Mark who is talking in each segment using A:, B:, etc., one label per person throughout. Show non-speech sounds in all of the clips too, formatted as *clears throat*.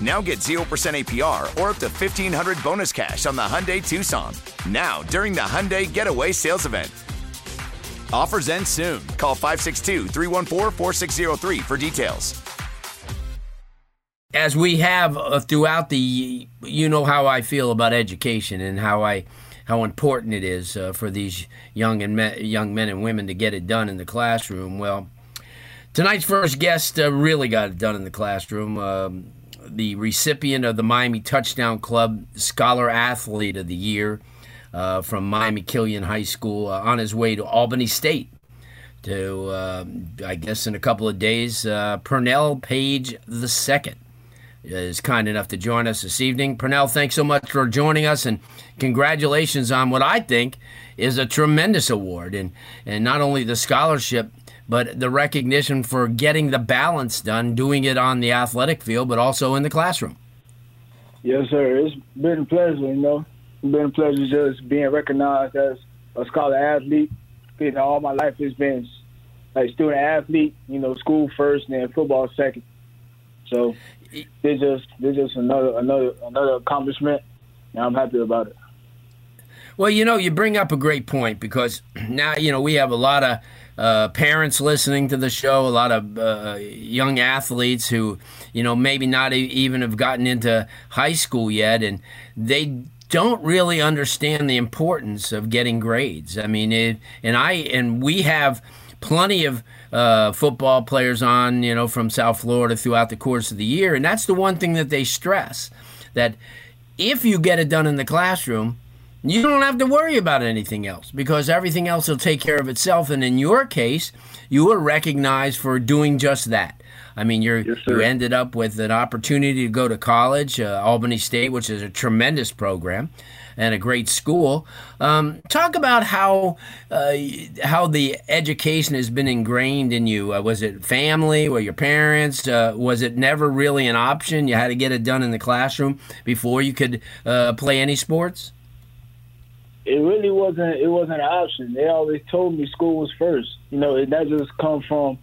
A: Now get 0% APR or up to 1500 bonus cash on the Hyundai Tucson. Now, during the Hyundai Getaway Sales Event. Offers end soon. Call 562 314 4603 for details.
B: As we have uh, throughout the, you know how I feel about education and how I, how important it is uh, for these young and me- young men and women to get it done in the classroom. Well, tonight's first guest uh, really got it done in the classroom. Um, the recipient of the Miami Touchdown Club Scholar Athlete of the Year uh, from Miami Killian High School uh, on his way to Albany State to, uh, I guess, in a couple of days. Uh, Pernell Page II is kind enough to join us this evening. Pernell, thanks so much for joining us and congratulations on what I think is a tremendous award and, and not only the scholarship but the recognition for getting the balance done, doing it on the athletic field, but also in the classroom.
C: Yes, sir. It's been a pleasure, you know. It's been a pleasure just being recognized as a scholar athlete. You know, all my life has been like student athlete, you know, school first and then football second. So it's just it's just another another another accomplishment and I'm happy about it.
B: Well, you know, you bring up a great point because *clears throat* now, you know, we have a lot of uh, parents listening to the show, a lot of uh, young athletes who, you know, maybe not even have gotten into high school yet, and they don't really understand the importance of getting grades. I mean, it, and I and we have plenty of uh, football players on, you know, from South Florida throughout the course of the year, and that's the one thing that they stress that if you get it done in the classroom you don't have to worry about anything else because everything else will take care of itself. And in your case, you were recognized for doing just that. I mean, you yes, you ended up with an opportunity to go to college, uh, Albany State, which is a tremendous program and a great school. Um, talk about how uh, how the education has been ingrained in you. Uh, was it family? Were your parents? Uh, was it never really an option? You had to get it done in the classroom before you could uh, play any sports
C: it really wasn't it wasn't an option. They always told me school was first. You know, and that just come from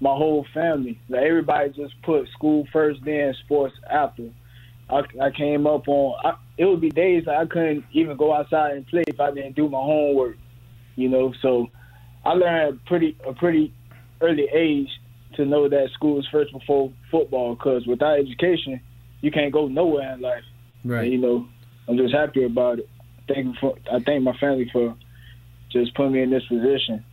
C: my whole family. Like everybody just put school first, then sports after. I, I came up on. I, it would be days I couldn't even go outside and play if I didn't do my homework. You know, so I learned a pretty a pretty early age to know that school is first before football. Because without education, you can't go nowhere in life.
B: Right.
C: And, you know, I'm just happy about it thank for I thank my family for just putting me in this position.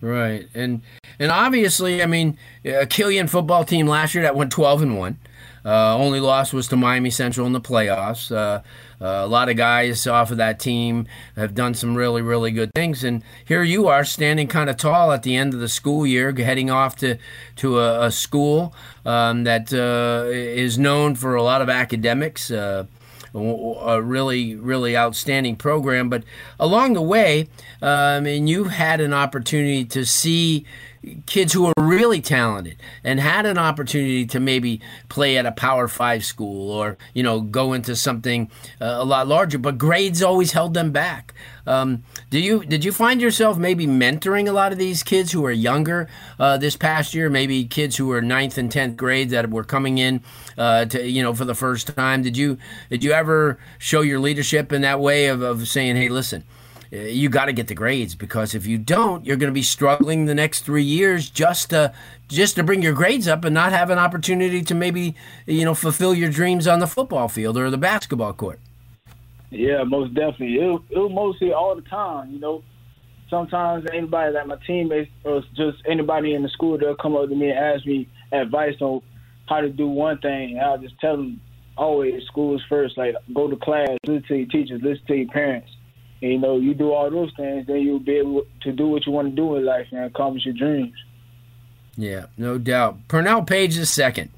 B: Right, and and obviously, I mean, a Killian football team last year that went twelve and one. Uh, only loss was to Miami Central in the playoffs. Uh, uh, a lot of guys off of that team have done some really, really good things, and here you are standing kind of tall at the end of the school year, heading off to to a, a school um, that uh, is known for a lot of academics. A really, really outstanding program. But along the way, uh, I mean, you had an opportunity to see kids who were really talented and had an opportunity to maybe play at a power five school or you know go into something uh, a lot larger but grades always held them back. Um, do you did you find yourself maybe mentoring a lot of these kids who are younger uh, this past year? Maybe kids who were ninth and 10th grade that were coming in uh, to you know for the first time. Did you did you ever show your leadership in that way of, of saying hey listen you got to get the grades because if you don't, you're going to be struggling the next three years just to just to bring your grades up and not have an opportunity to maybe you know fulfill your dreams on the football field or the basketball court.
C: Yeah, most definitely. It, it was mostly all the time. You know, sometimes anybody like my teammates or just anybody in the school they'll come up to me and ask me advice on how to do one thing, and I'll just tell them always school is first. Like go to class, listen to your teachers, listen to your parents. And, you know, you do all those things, then you'll be able to do what you want to do in life and accomplish your dreams.
B: Yeah, no doubt. Pernell Page II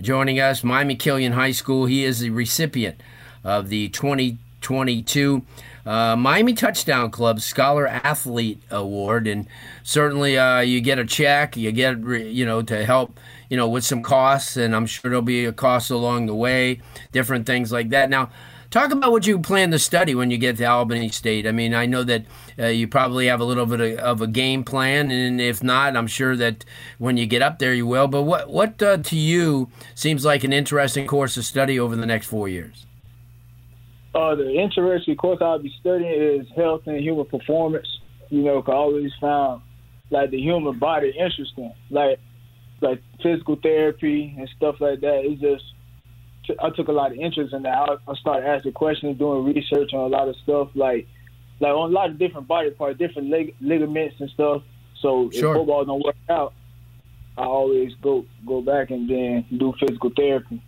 B: joining us, Miami Killian High School. He is the recipient of the 2022 uh, Miami Touchdown Club Scholar Athlete Award, and certainly uh, you get a check, you get you know to help you know with some costs, and I'm sure there'll be a cost along the way, different things like that. Now. Talk about what you plan to study when you get to Albany State. I mean, I know that uh, you probably have a little bit of, of, a game plan, and if not, I'm sure that when you get up there, you will. But what what uh, to you seems like an interesting course of study over the next four years?
C: Uh, the interesting course I'll be studying is health and human performance. You know, I always found like the human body interesting, like like physical therapy and stuff like that. It's just I took a lot of interest in that. I, I started asking questions, doing research on a lot of stuff, like like on a lot of different body parts, different lig- ligaments and stuff. So sure. if football don't work out, I always go go back and then do physical therapy.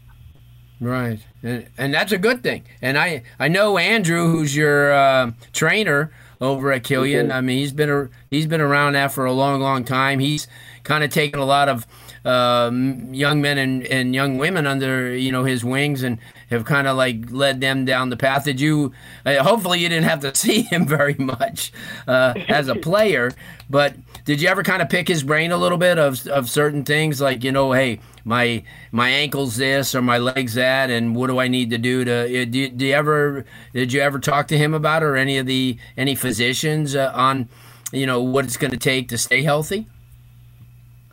B: Right, and, and that's a good thing. And I I know Andrew, who's your uh, trainer over at Killian. I mean, he's been a, he's been around that for a long, long time. He's kind of taken a lot of um, young men and, and young women under you know his wings and have kind of like led them down the path. Did you? Uh, hopefully, you didn't have to *laughs* see him very much uh, as a *laughs* player, but did you ever kind of pick his brain a little bit of of certain things like you know, hey, my my ankle's this or my legs that, and what do I need to do to? Uh, do, do you ever did you ever talk to him about it or any of the any physicians uh, on you know what it's going to take to stay healthy?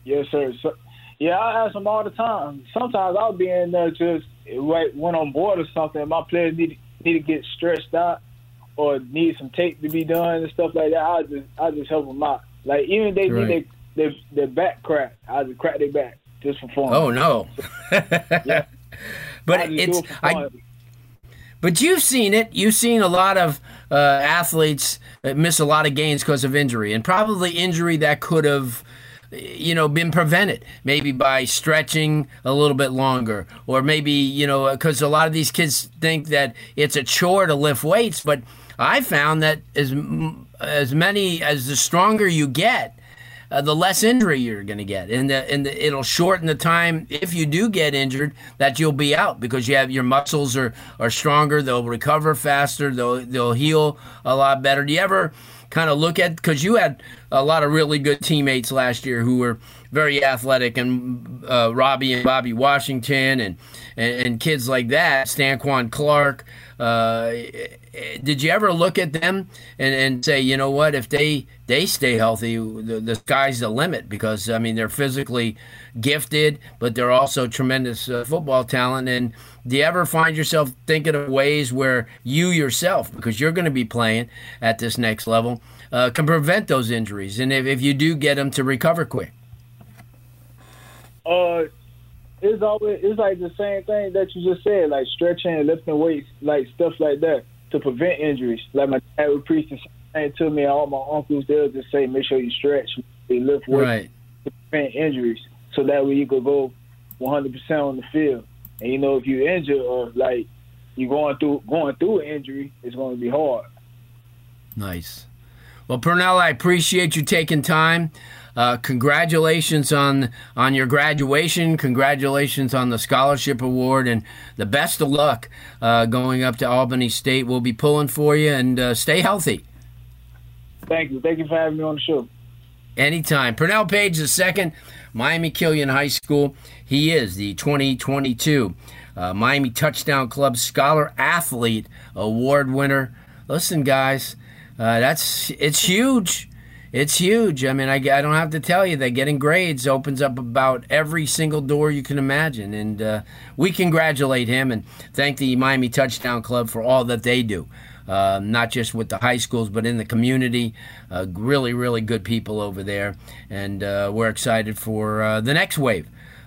C: Yes, sir. So, yeah, I ask them all the time. Sometimes I'll be in there just right when on board or something. My players need need to get stretched out or need some tape to be done and stuff like that. I just I just help them out. Like even if they right. need their, their their back crack, I just crack their back just for fun.
B: Oh no. *laughs* yeah. *laughs* But it's it I. But you've seen it. You've seen a lot of uh, athletes miss a lot of gains because of injury, and probably injury that could have you know, been prevented maybe by stretching a little bit longer, or maybe you know, because a lot of these kids think that it's a chore to lift weights, but I found that as as many as the stronger you get, uh, the less injury you're going to get, and the, and the, it'll shorten the time if you do get injured that you'll be out because you have your muscles are are stronger. They'll recover faster. They'll they'll heal a lot better. Do you ever? Kind of look at because you had a lot of really good teammates last year who were very athletic and uh, Robbie and Bobby Washington and, and, and kids like that, Stanquan Clark. Uh, did you ever look at them and, and say, you know what, if they they stay healthy, the, the sky's the limit because I mean they're physically gifted, but they're also tremendous uh, football talent. And do you ever find yourself thinking of ways where you yourself, because you're going to be playing at this next level, uh, can prevent those injuries? And if, if you do get them to recover quick?
C: Uh, it's always it's like the same thing that you just said, like stretching, lifting weights, like stuff like that to prevent injuries. Like my dad would preach the same to me. All my uncles they'll just say, make sure you stretch, you lift weights right. to prevent injuries, so that way you could go 100 percent on the field. And you know, if you injure or like you going through going through an injury, it's going to be hard.
B: Nice. Well, Pernell, I appreciate you taking time. Uh, congratulations on on your graduation. Congratulations on the scholarship award, and the best of luck uh, going up to Albany State. We'll be pulling for you, and uh, stay healthy.
C: Thank you. Thank you for having me on the show.
B: Anytime. Pernell Page the second, Miami Killian High School. He is the 2022 uh, Miami Touchdown Club Scholar Athlete Award winner. Listen, guys, uh, that's it's huge. It's huge. I mean, I, I don't have to tell you that getting grades opens up about every single door you can imagine. And uh, we congratulate him and thank the Miami Touchdown Club for all that they do. Uh, not just with the high schools, but in the community. Uh, really, really good people over there. And uh, we're excited for uh, the next wave